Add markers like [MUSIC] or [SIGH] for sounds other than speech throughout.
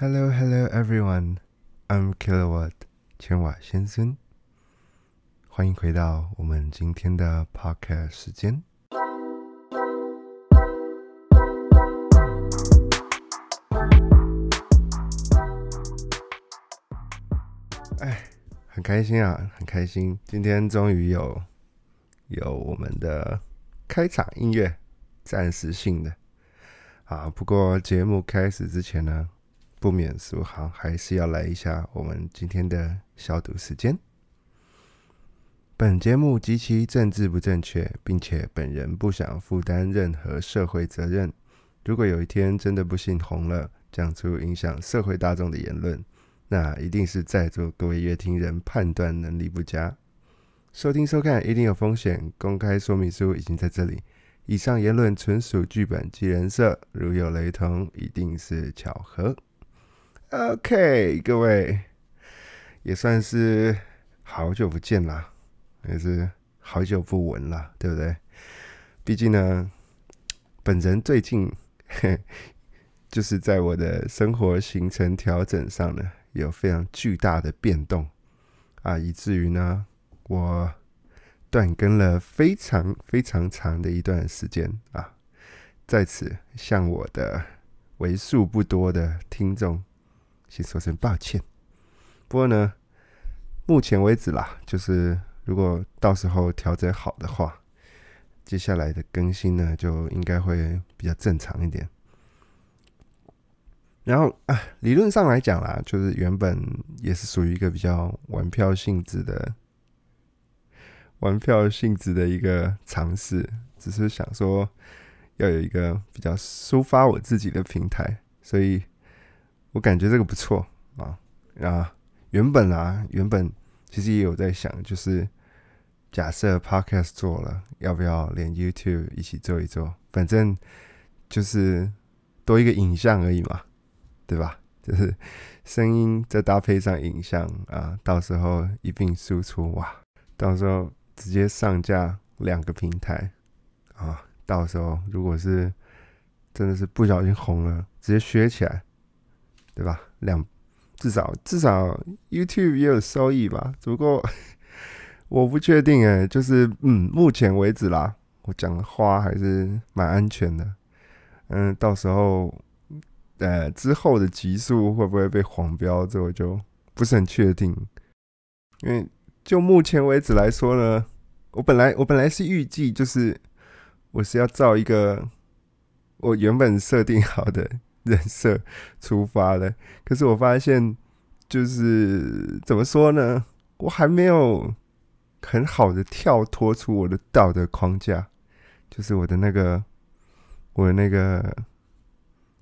Hello, hello, everyone. I'm Kilowatt 千瓦先生，欢迎回到我们今天的 Podcast 时间。哎，很开心啊，很开心！今天终于有有我们的开场音乐，暂时性的啊。不过节目开始之前呢，不免俗好，还是要来一下我们今天的消毒时间。本节目极其政治不正确，并且本人不想负担任何社会责任。如果有一天真的不幸红了，讲出影响社会大众的言论，那一定是在座各位乐听人判断能力不佳。收听收看一定有风险，公开说明书已经在这里。以上言论纯属剧本及人设，如有雷同，一定是巧合。OK，各位也算是好久不见啦，也是好久不闻了，对不对？毕竟呢，本人最近 [LAUGHS] 就是在我的生活行程调整上呢，有非常巨大的变动啊，以至于呢，我断更了非常非常长的一段时间啊，在此向我的为数不多的听众。先说声抱歉，不过呢，目前为止啦，就是如果到时候调整好的话，接下来的更新呢，就应该会比较正常一点。然后啊，理论上来讲啦，就是原本也是属于一个比较玩票性质的、玩票性质的一个尝试，只是想说要有一个比较抒发我自己的平台，所以。我感觉这个不错啊啊！原本啊，原本其实也有在想，就是假设 Podcast 做了，要不要连 YouTube 一起做一做？反正就是多一个影像而已嘛，对吧？就是声音再搭配上影像啊，到时候一并输出哇！到时候直接上架两个平台啊！到时候如果是真的是不小心红了，直接削起来。对吧？两至少至少 YouTube 也有收益吧？只不过 [LAUGHS] 我不确定哎，就是嗯，目前为止啦，我讲的话还是蛮安全的。嗯，到时候呃之后的集数会不会被黄标，这我就不是很确定。因为就目前为止来说呢，我本来我本来是预计就是我是要造一个我原本设定好的。[LAUGHS] 人设出发的，可是我发现，就是怎么说呢？我还没有很好的跳脱出我的道德框架，就是我的那个，我的那个，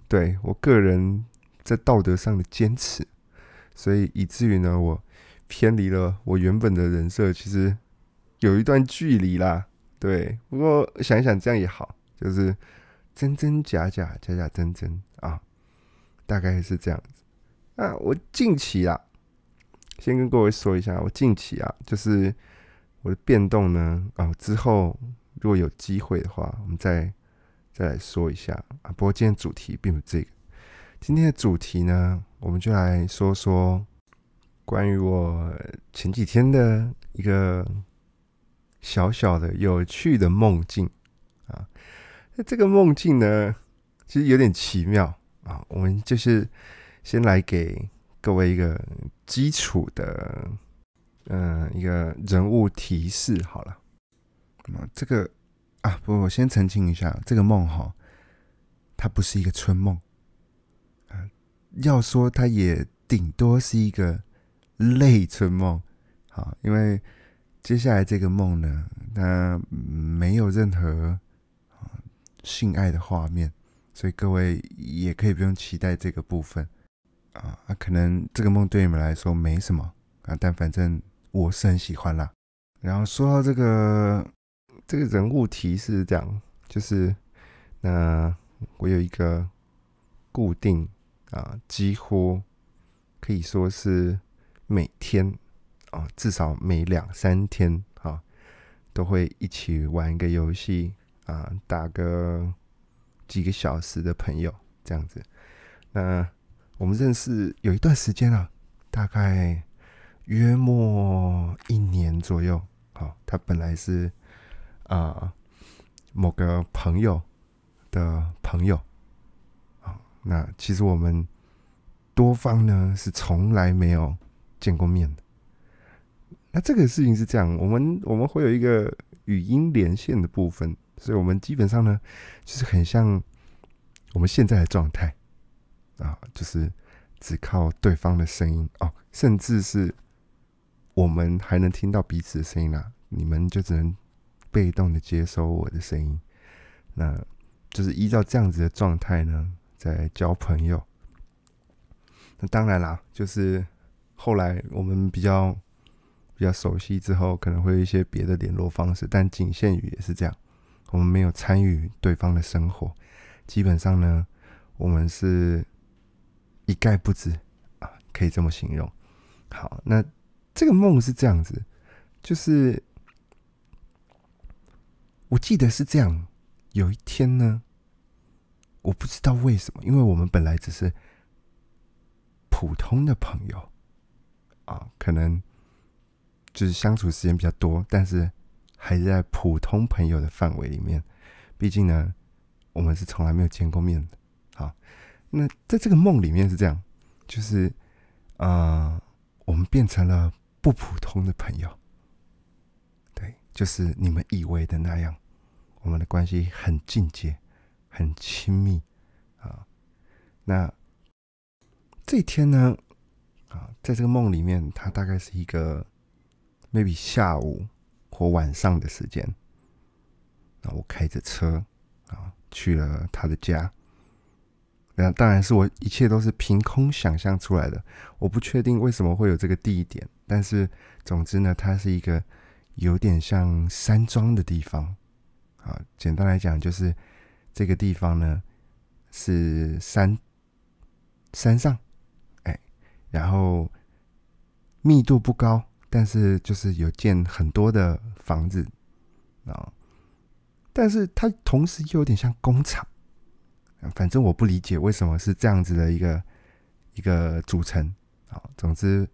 对我个人在道德上的坚持，所以以至于呢，我偏离了我原本的人设，其实有一段距离啦。对，不过想一想，这样也好，就是。真真假假，假假真真，大概是这样子。啊，我近期啊，先跟各位说一下，我近期啊，就是我的变动呢，啊，之后如果有机会的话，我们再再来说一下啊。不过今天主题并不这个，今天的主题呢，我们就来说说关于我前几天的一个小小的有趣的梦境啊。那这个梦境呢，其实有点奇妙啊。我们就是先来给各位一个基础的，嗯，一个人物提示好了。那么这个啊，不，我先澄清一下，这个梦哈，它不是一个春梦。要说它也顶多是一个类春梦，好，因为接下来这个梦呢，它没有任何。性爱的画面，所以各位也可以不用期待这个部分啊。啊，可能这个梦对你们来说没什么啊，但反正我是很喜欢啦。然后说到这个这个人物题是这样，就是那我有一个固定啊，几乎可以说是每天啊，至少每两三天啊，都会一起玩一个游戏。啊，打个几个小时的朋友这样子，那我们认识有一段时间了，大概约莫一年左右。好，他本来是啊某个朋友的朋友。好，那其实我们多方呢是从来没有见过面的。那这个事情是这样，我们我们会有一个语音连线的部分，所以我们基本上呢就是很像我们现在的状态。啊，就是只靠对方的声音哦，甚至是我们还能听到彼此的声音啦。你们就只能被动的接收我的声音，那就是依照这样子的状态呢，在交朋友。那当然啦，就是后来我们比较比较熟悉之后，可能会有一些别的联络方式，但仅限于也是这样。我们没有参与对方的生活，基本上呢，我们是。一概不知啊，可以这么形容。好，那这个梦是这样子，就是我记得是这样。有一天呢，我不知道为什么，因为我们本来只是普通的朋友啊，可能就是相处时间比较多，但是还是在普通朋友的范围里面。毕竟呢，我们是从来没有见过面的。好。那在这个梦里面是这样，就是，呃，我们变成了不普通的朋友，对，就是你们以为的那样，我们的关系很境界，很亲密啊。那这一天呢，啊，在这个梦里面，它大概是一个 maybe 下午或晚上的时间，那我开着车啊去了他的家。那当然是我一切都是凭空想象出来的，我不确定为什么会有这个地点，但是总之呢，它是一个有点像山庄的地方啊。简单来讲，就是这个地方呢是山山上，哎，然后密度不高，但是就是有建很多的房子啊，但是它同时又有点像工厂。反正我不理解为什么是这样子的一个一个组成啊。总之，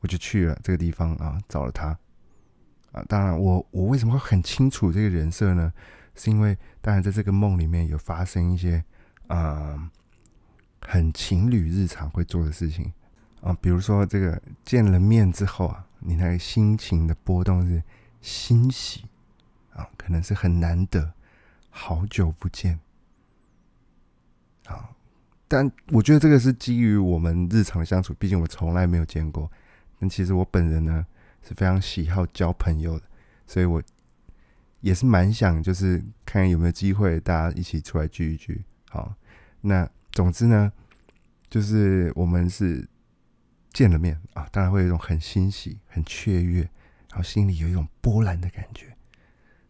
我就去了这个地方啊，找了他啊。当然，我我为什么会很清楚这个人设呢？是因为当然在这个梦里面有发生一些啊很情侣日常会做的事情啊，比如说这个见了面之后啊，你那个心情的波动是欣喜啊，可能是很难得，好久不见。啊，但我觉得这个是基于我们日常相处，毕竟我从来没有见过。但其实我本人呢是非常喜好交朋友的，所以我也是蛮想就是看有没有机会大家一起出来聚一聚。好，那总之呢，就是我们是见了面啊，当然会有一种很欣喜、很雀跃，然后心里有一种波澜的感觉。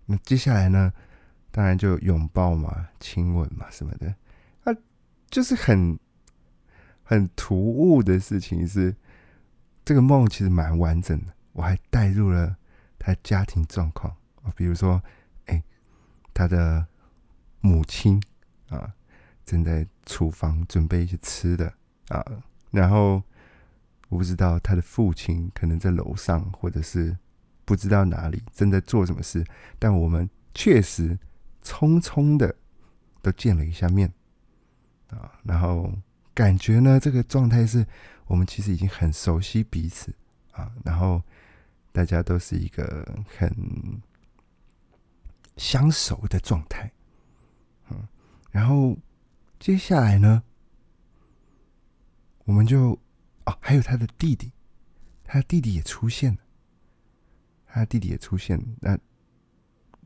那接下来呢，当然就拥抱嘛、亲吻嘛什么的。就是很很突兀的事情是，这个梦其实蛮完整的，我还带入了他家庭状况啊，比如说，哎，他的母亲啊正在厨房准备一些吃的啊，然后我不知道他的父亲可能在楼上，或者是不知道哪里正在做什么事，但我们确实匆匆的都见了一下面。啊，然后感觉呢，这个状态是我们其实已经很熟悉彼此啊，然后大家都是一个很相熟的状态，嗯，然后接下来呢，我们就哦，还有他的弟弟，他弟弟也出现了，他弟弟也出现，那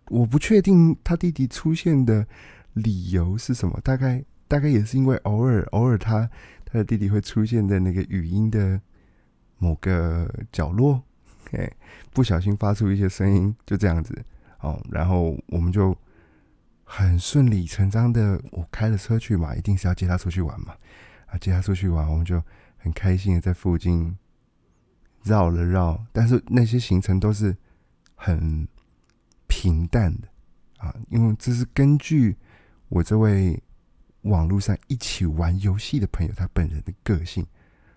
我不确定他弟弟出现的理由是什么，大概。大概也是因为偶尔偶尔他他的弟弟会出现在那个语音的某个角落，哎，不小心发出一些声音，就这样子哦，然后我们就很顺理成章的，我开了车去嘛，一定是要接他出去玩嘛，啊，接他出去玩，我们就很开心的在附近绕了绕，但是那些行程都是很平淡的啊，因为这是根据我这位。网络上一起玩游戏的朋友，他本人的个性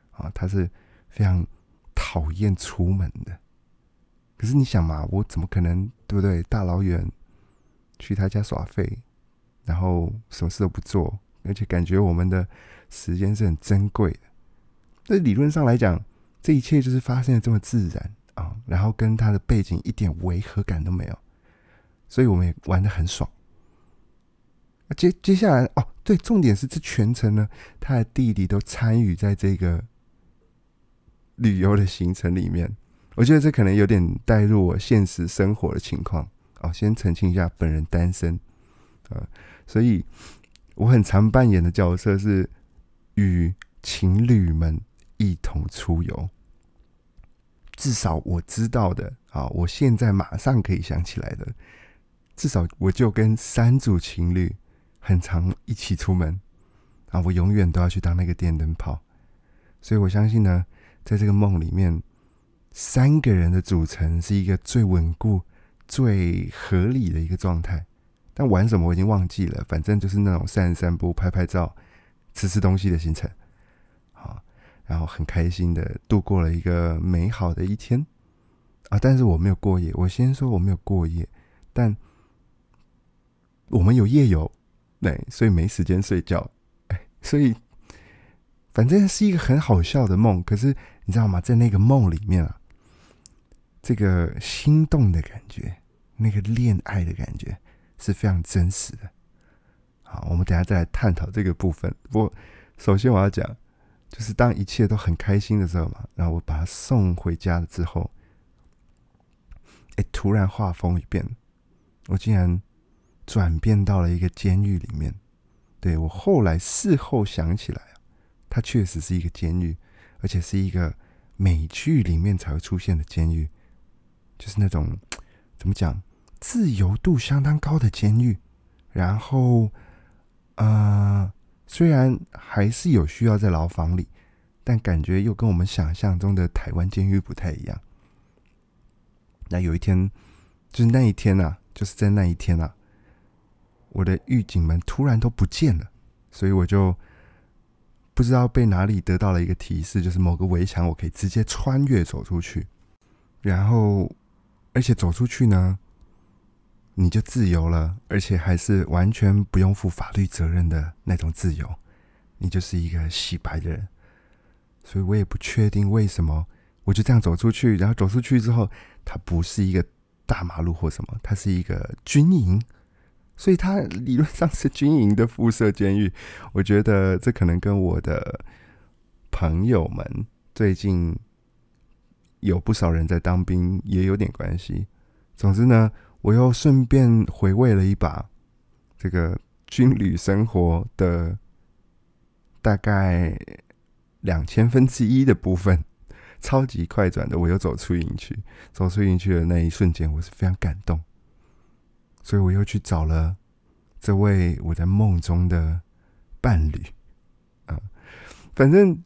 啊，他是非常讨厌出门的。可是你想嘛，我怎么可能对不对？大老远去他家耍废，然后什么事都不做，而且感觉我们的时间是很珍贵的。那理论上来讲，这一切就是发生的这么自然啊，然后跟他的背景一点违和感都没有，所以我们也玩的很爽。接接下来哦，对，重点是这全程呢，他的弟弟都参与在这个旅游的行程里面。我觉得这可能有点带入我现实生活的情况哦。先澄清一下，本人单身啊，所以我很常扮演的角色是与情侣们一同出游。至少我知道的啊，我现在马上可以想起来的，至少我就跟三组情侣。很常一起出门啊，我永远都要去当那个电灯泡，所以我相信呢，在这个梦里面，三个人的组成是一个最稳固、最合理的一个状态。但玩什么我已经忘记了，反正就是那种散散步、拍拍照、吃吃东西的行程，然后很开心的度过了一个美好的一天啊。但是我没有过夜，我先说我没有过夜，但我们有夜游。对，所以没时间睡觉，哎，所以反正是一个很好笑的梦。可是你知道吗？在那个梦里面啊，这个心动的感觉，那个恋爱的感觉是非常真实的。好，我们等下再来探讨这个部分。不过，首先我要讲，就是当一切都很开心的时候嘛，然后我把他送回家了之后，哎，突然画风一变，我竟然。转变到了一个监狱里面，对我后来事后想起来，它确实是一个监狱，而且是一个美剧里面才会出现的监狱，就是那种怎么讲，自由度相当高的监狱。然后，呃，虽然还是有需要在牢房里，但感觉又跟我们想象中的台湾监狱不太一样。那有一天，就是那一天啊，就是在那一天啊。我的狱警们突然都不见了，所以我就不知道被哪里得到了一个提示，就是某个围墙我可以直接穿越走出去，然后而且走出去呢，你就自由了，而且还是完全不用负法律责任的那种自由，你就是一个洗白的人。所以我也不确定为什么我就这样走出去，然后走出去之后，它不是一个大马路或什么，它是一个军营。所以它理论上是军营的附设监狱，我觉得这可能跟我的朋友们最近有不少人在当兵也有点关系。总之呢，我又顺便回味了一把这个军旅生活的大概两千分之一的部分，超级快转的，我又走出营区。走出营区的那一瞬间，我是非常感动。所以我又去找了这位我在梦中的伴侣，啊，反正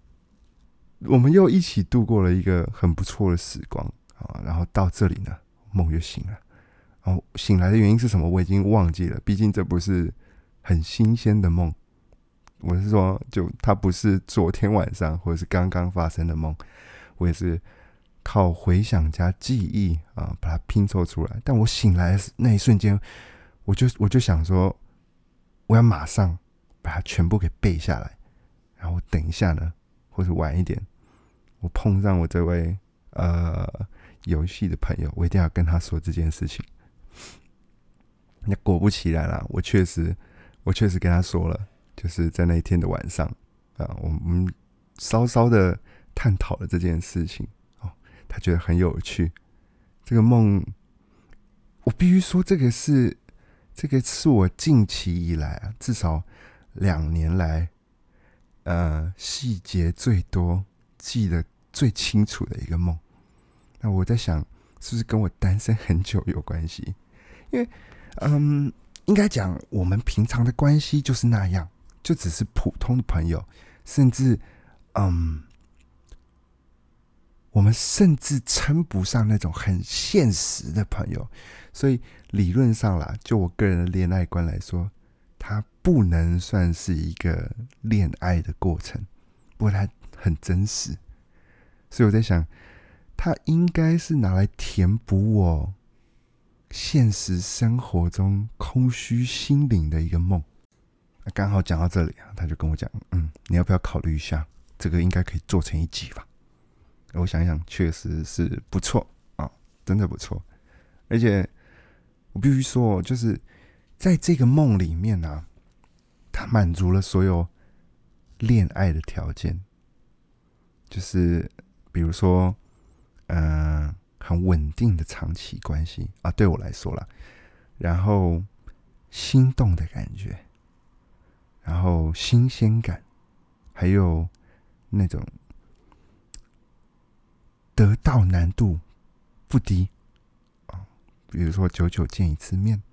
我们又一起度过了一个很不错的时光啊。然后到这里呢，梦就醒了。然后醒来的原因是什么？我已经忘记了。毕竟这不是很新鲜的梦。我是说，就它不是昨天晚上或者是刚刚发生的梦。我也是。靠回想加记忆啊，把它拼凑出来。但我醒来的那一瞬间，我就我就想说，我要马上把它全部给背下来。然后等一下呢，或者晚一点，我碰上我这位呃游戏的朋友，我一定要跟他说这件事情。那果不其然啦，我确实我确实跟他说了，就是在那一天的晚上啊，我们稍稍的探讨了这件事情哦。他觉得很有趣，这个梦，我必须说，这个是这个是我近期以来啊，至少两年来，呃，细节最多、记得最清楚的一个梦。那我在想，是不是跟我单身很久有关系？因为，嗯，应该讲，我们平常的关系就是那样，就只是普通的朋友，甚至，嗯。我们甚至称不上那种很现实的朋友，所以理论上啦，就我个人的恋爱观来说，它不能算是一个恋爱的过程，不过它很真实，所以我在想，它应该是拿来填补我现实生活中空虚心灵的一个梦。刚好讲到这里啊，他就跟我讲：“嗯，你要不要考虑一下？这个应该可以做成一集吧？”我想想，确实是不错啊，真的不错。而且我必须说，就是在这个梦里面呢，它满足了所有恋爱的条件，就是比如说，嗯，很稳定的长期关系啊，对我来说了，然后心动的感觉。然后新鲜感，还有那种得到难度不低啊，比如说久久见一次面，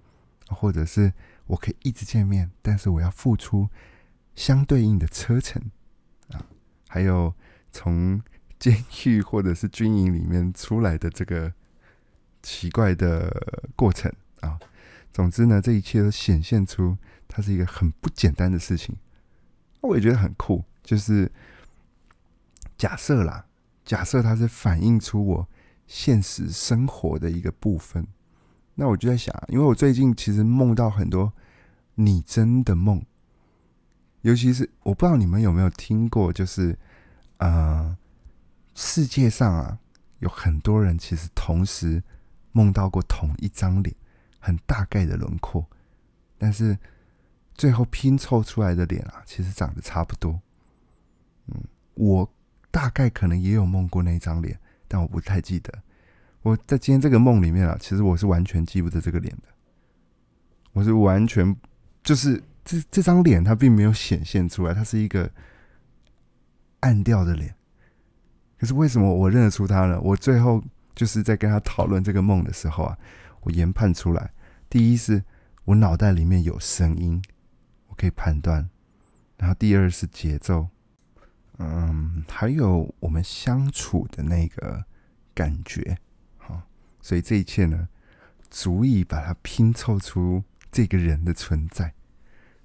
或者是我可以一直见面，但是我要付出相对应的车程啊，还有从监狱或者是军营里面出来的这个奇怪的过程啊，总之呢，这一切都显现出。它是一个很不简单的事情，我也觉得很酷。就是假设啦，假设它是反映出我现实生活的一个部分，那我就在想，因为我最近其实梦到很多拟真的梦，尤其是我不知道你们有没有听过，就是呃，世界上啊有很多人其实同时梦到过同一张脸，很大概的轮廓，但是。最后拼凑出来的脸啊，其实长得差不多。嗯，我大概可能也有梦过那张脸，但我不太记得。我在今天这个梦里面啊，其实我是完全记不得这个脸的。我是完全就是这这张脸，它并没有显现出来，它是一个暗掉的脸。可是为什么我认得出他呢？我最后就是在跟他讨论这个梦的时候啊，我研判出来，第一是我脑袋里面有声音。我可以判断，然后第二是节奏，嗯，还有我们相处的那个感觉，好，所以这一切呢，足以把它拼凑出这个人的存在。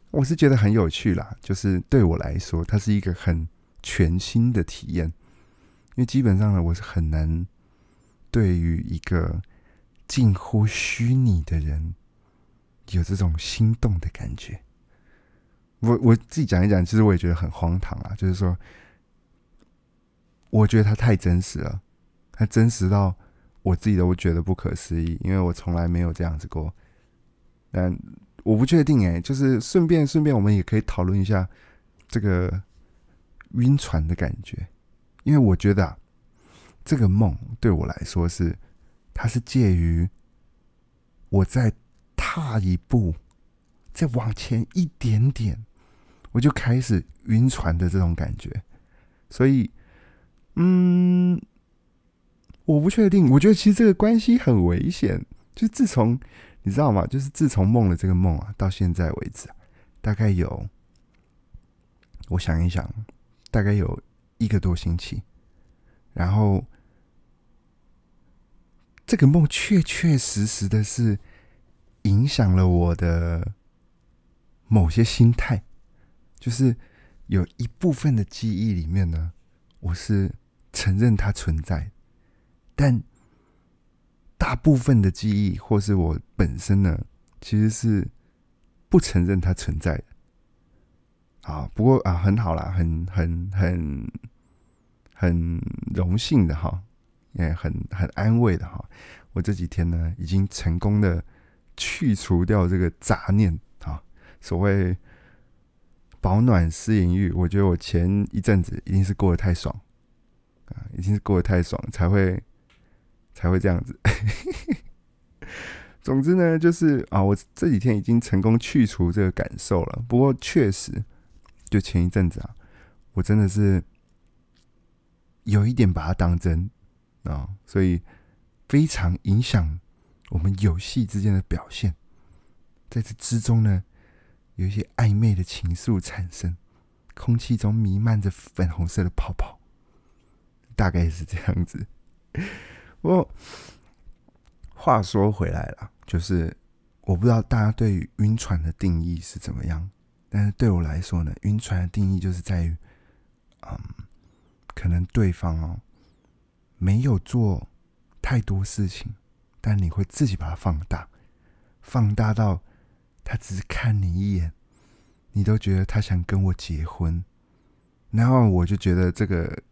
我是觉得很有趣啦，就是对我来说，它是一个很全新的体验，因为基本上呢，我是很难对于一个近乎虚拟的人有这种心动的感觉。我我自己讲一讲，其实我也觉得很荒唐啊。就是说，我觉得他太真实了，他真实到我自己都觉得不可思议，因为我从来没有这样子过。但我不确定哎，就是顺便顺便，我们也可以讨论一下这个晕船的感觉，因为我觉得啊，这个梦对我来说是，它是介于我在踏一步，再往前一点点。我就开始晕船的这种感觉，所以，嗯，我不确定。我觉得其实这个关系很危险。就自从你知道吗？就是自从梦了这个梦啊，到现在为止，大概有，我想一想，大概有一个多星期。然后，这个梦确确实实的是影响了我的某些心态。就是有一部分的记忆里面呢，我是承认它存在，但大部分的记忆或是我本身呢，其实是不承认它存在的。啊，不过啊，很好啦，很很很很荣幸的哈，也很很安慰的哈。我这几天呢，已经成功的去除掉这个杂念啊，所谓。保暖私隐欲，我觉得我前一阵子一定是过得太爽啊，一定是过得太爽才会才会这样子。[LAUGHS] 总之呢，就是啊，我这几天已经成功去除这个感受了。不过确实，就前一阵子啊，我真的是有一点把它当真啊，所以非常影响我们游戏之间的表现。在这之中呢。有一些暧昧的情愫产生，空气中弥漫着粉红色的泡泡，大概是这样子。[LAUGHS] 不过话说回来了，就是我不知道大家对于晕船的定义是怎么样。但是对我来说呢，晕船的定义就是在于，嗯，可能对方哦没有做太多事情，但你会自己把它放大，放大到他只是看你一眼，你都觉得他想跟我结婚，然后我就觉得这个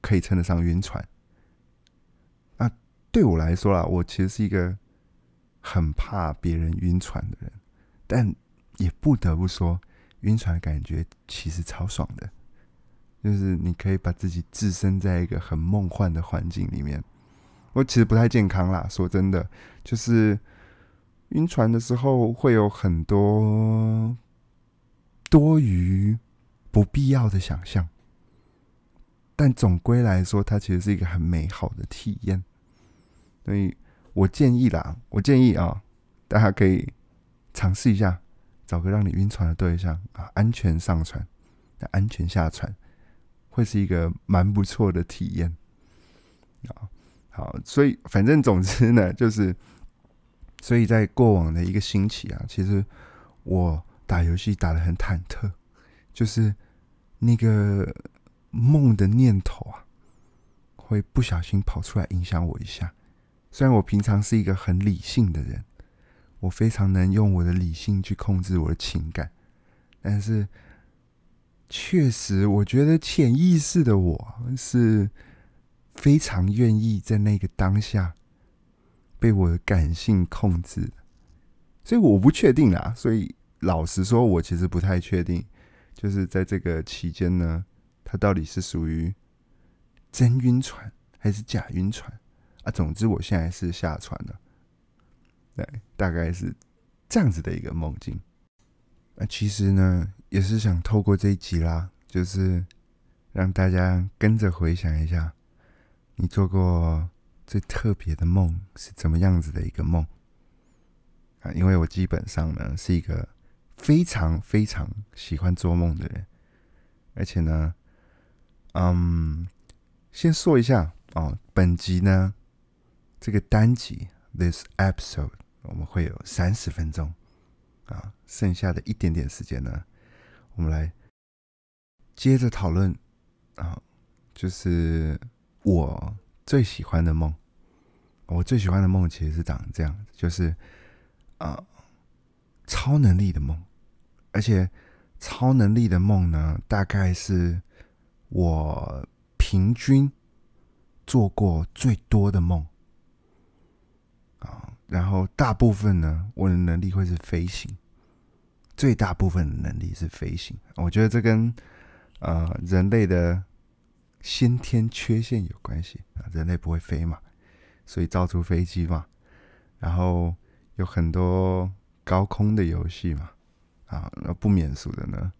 可以称得上晕船。那对我来说啦，我其实是一个很怕别人晕船的人，但也不得不说，晕船的感觉其实超爽的。就是你可以把自己置身在一个很梦幻的环境里面，我其实不太健康啦。说真的，就是晕船的时候会有很多多余、不必要的想象，但总归来说，它其实是一个很美好的体验。所以我建议啦，我建议啊，大家可以尝试一下，找个让你晕船的对象啊，安全上船，安全下船。会是一个蛮不错的体验啊！好，所以反正总之呢，[LAUGHS] 就是所以在过往的一个星期啊，其实我打游戏打的很忐忑，就是那个梦的念头啊，会不小心跑出来影响我一下。虽然我平常是一个很理性的人，我非常能用我的理性去控制我的情感，但是。确实，我觉得潜意识的我是非常愿意在那个当下被我的感性控制，所以我不确定啦。所以老实说，我其实不太确定，就是在这个期间呢，它到底是属于真晕船还是假晕船啊？总之，我现在是下船了，对，大概是这样子的一个梦境。那其实呢？也是想透过这一集啦，就是让大家跟着回想一下，你做过最特别的梦是怎么样子的一个梦啊？因为我基本上呢是一个非常非常喜欢做梦的人，而且呢，嗯，先说一下哦，本集呢这个单集 this episode 我们会有三十分钟啊，剩下的一点点时间呢。我们来接着讨论啊，就是我最喜欢的梦。我最喜欢的梦其实是长这样，就是啊，超能力的梦。而且超能力的梦呢，大概是我平均做过最多的梦啊。然后大部分呢，我的能力会是飞行。最大部分的能力是飞行，我觉得这跟呃人类的先天缺陷有关系啊。人类不会飞嘛，所以造出飞机嘛。然后有很多高空的游戏嘛，啊，那不免俗的呢，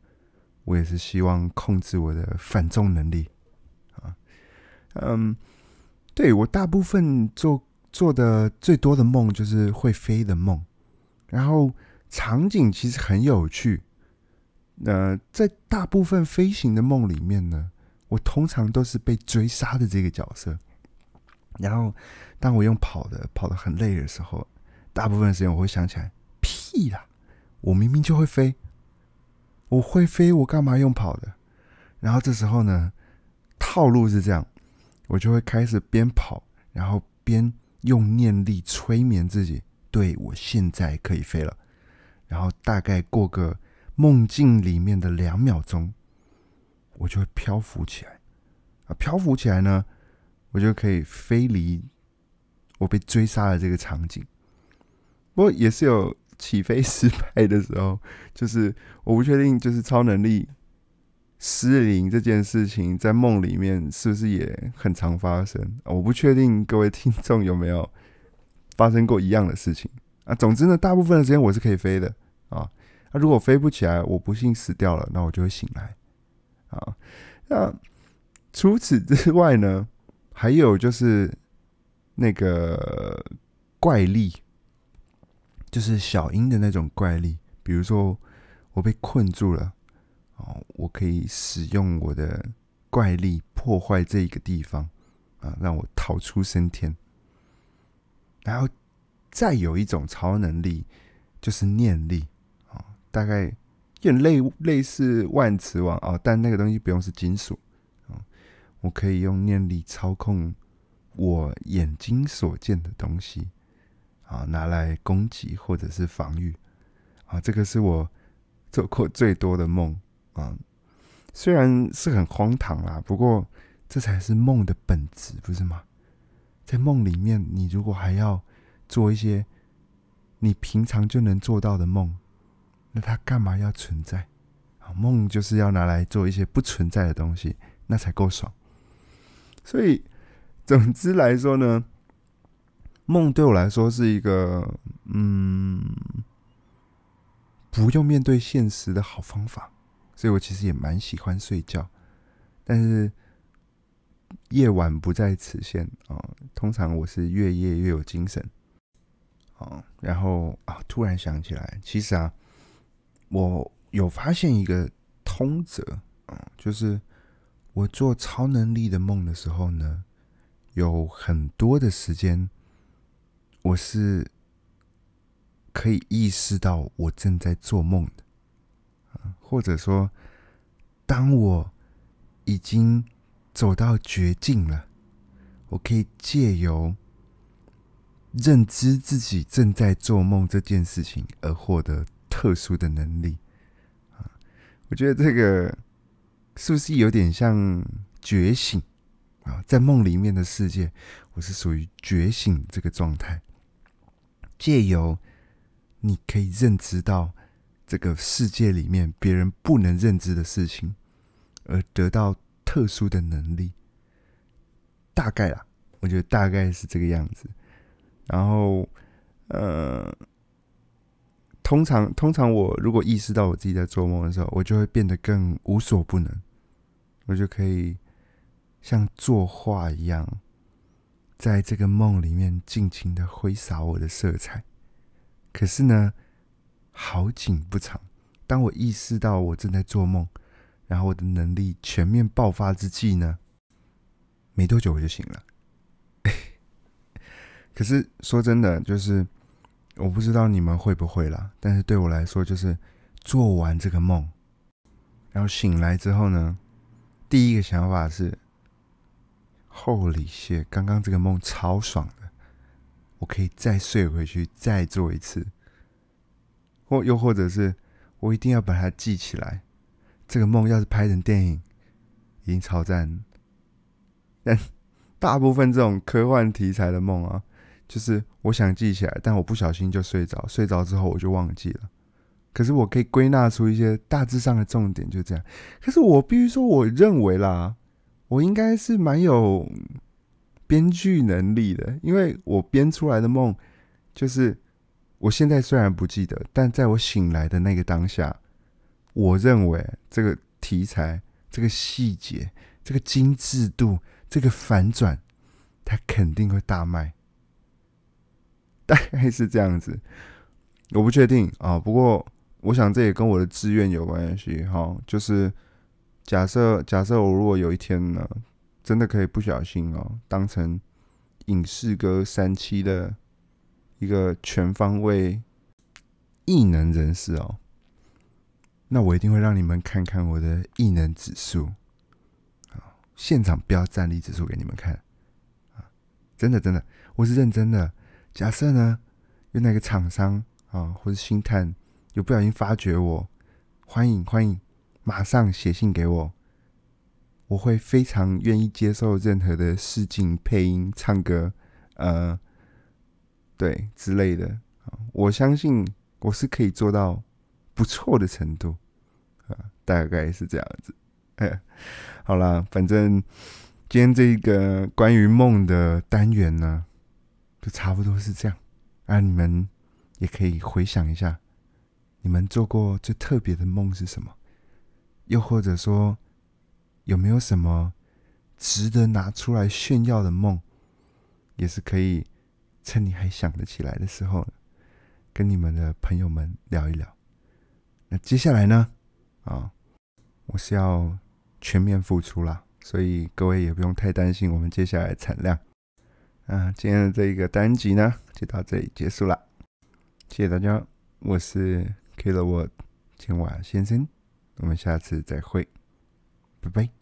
我也是希望控制我的反重能力啊。嗯，对我大部分做做的最多的梦就是会飞的梦，然后。场景其实很有趣。那在大部分飞行的梦里面呢，我通常都是被追杀的这个角色。然后，当我用跑的跑得很累的时候，大部分时间我会想起来：屁啦，我明明就会飞，我会飞，我干嘛用跑的？然后这时候呢，套路是这样，我就会开始边跑，然后边用念力催眠自己，对我现在可以飞了。然后大概过个梦境里面的两秒钟，我就会漂浮起来啊！漂浮起来呢，我就可以飞离我被追杀的这个场景。不过也是有起飞失败的时候，[LAUGHS] 就是我不确定，就是超能力失灵这件事情在梦里面是不是也很常发生？我不确定各位听众有没有发生过一样的事情啊！总之呢，大部分的时间我是可以飞的。啊，那如果飞不起来，我不幸死掉了，那我就会醒来。啊，那除此之外呢，还有就是那个怪力，就是小樱的那种怪力，比如说我被困住了，哦，我可以使用我的怪力破坏这一个地方，啊，让我逃出升天。然后再有一种超能力，就是念力啊。大概有点类类似万磁王哦，但那个东西不用是金属啊，我可以用念力操控我眼睛所见的东西啊，拿来攻击或者是防御啊，这个是我做过最多的梦啊，虽然是很荒唐啦，不过这才是梦的本质，不是吗？在梦里面，你如果还要做一些你平常就能做到的梦，那它干嘛要存在？啊，梦就是要拿来做一些不存在的东西，那才够爽。所以，总之来说呢，梦对我来说是一个嗯，不用面对现实的好方法。所以我其实也蛮喜欢睡觉，但是。夜晚不在此限啊！通常我是越夜越有精神啊。然后啊，突然想起来，其实啊，我有发现一个通则啊，就是我做超能力的梦的时候呢，有很多的时间，我是可以意识到我正在做梦的啊，或者说，当我已经。走到绝境了，我可以借由认知自己正在做梦这件事情而获得特殊的能力啊！我觉得这个是不是有点像觉醒啊？在梦里面的世界，我是属于觉醒这个状态，借由你可以认知到这个世界里面别人不能认知的事情，而得到。特殊的能力，大概啦，我觉得大概是这个样子。然后，呃，通常通常我如果意识到我自己在做梦的时候，我就会变得更无所不能，我就可以像作画一样，在这个梦里面尽情的挥洒我的色彩。可是呢，好景不长，当我意识到我正在做梦。然后我的能力全面爆发之际呢，没多久我就醒了。可是说真的，就是我不知道你们会不会啦。但是对我来说，就是做完这个梦，然后醒来之后呢，第一个想法是：厚礼谢，刚刚这个梦超爽的，我可以再睡回去，再做一次。或又或者是我一定要把它记起来。这个梦要是拍成电影，已经超赞。但大部分这种科幻题材的梦啊，就是我想记起来，但我不小心就睡着，睡着之后我就忘记了。可是我可以归纳出一些大致上的重点，就这样。可是我必须说，我认为啦，我应该是蛮有编剧能力的，因为我编出来的梦，就是我现在虽然不记得，但在我醒来的那个当下。我认为这个题材、这个细节、这个精致度、这个反转，它肯定会大卖，大概是这样子。我不确定啊，不过我想这也跟我的志愿有关系哈。就是假设假设我如果有一天呢，真的可以不小心哦，当成影视歌三期的一个全方位异能人士哦。那我一定会让你们看看我的异能指数，啊，现场标战力指数给你们看，啊，真的真的，我是认真的。假设呢，有哪个厂商啊，或者星探有不小心发掘我，欢迎欢迎，马上写信给我，我会非常愿意接受任何的试镜、配音、唱歌，呃，对之类的，我相信我是可以做到。不错的程度啊，大概是这样子。[LAUGHS] 好了，反正今天这个关于梦的单元呢，就差不多是这样。啊，你们也可以回想一下，你们做过最特别的梦是什么？又或者说，有没有什么值得拿出来炫耀的梦？也是可以趁你还想得起来的时候，跟你们的朋友们聊一聊。那接下来呢？啊，我是要全面付出啦，所以各位也不用太担心我们接下来的产量。啊，今天的这一个单集呢，就到这里结束了，谢谢大家，我是 Killer 我千瓦先生，我们下次再会，拜拜。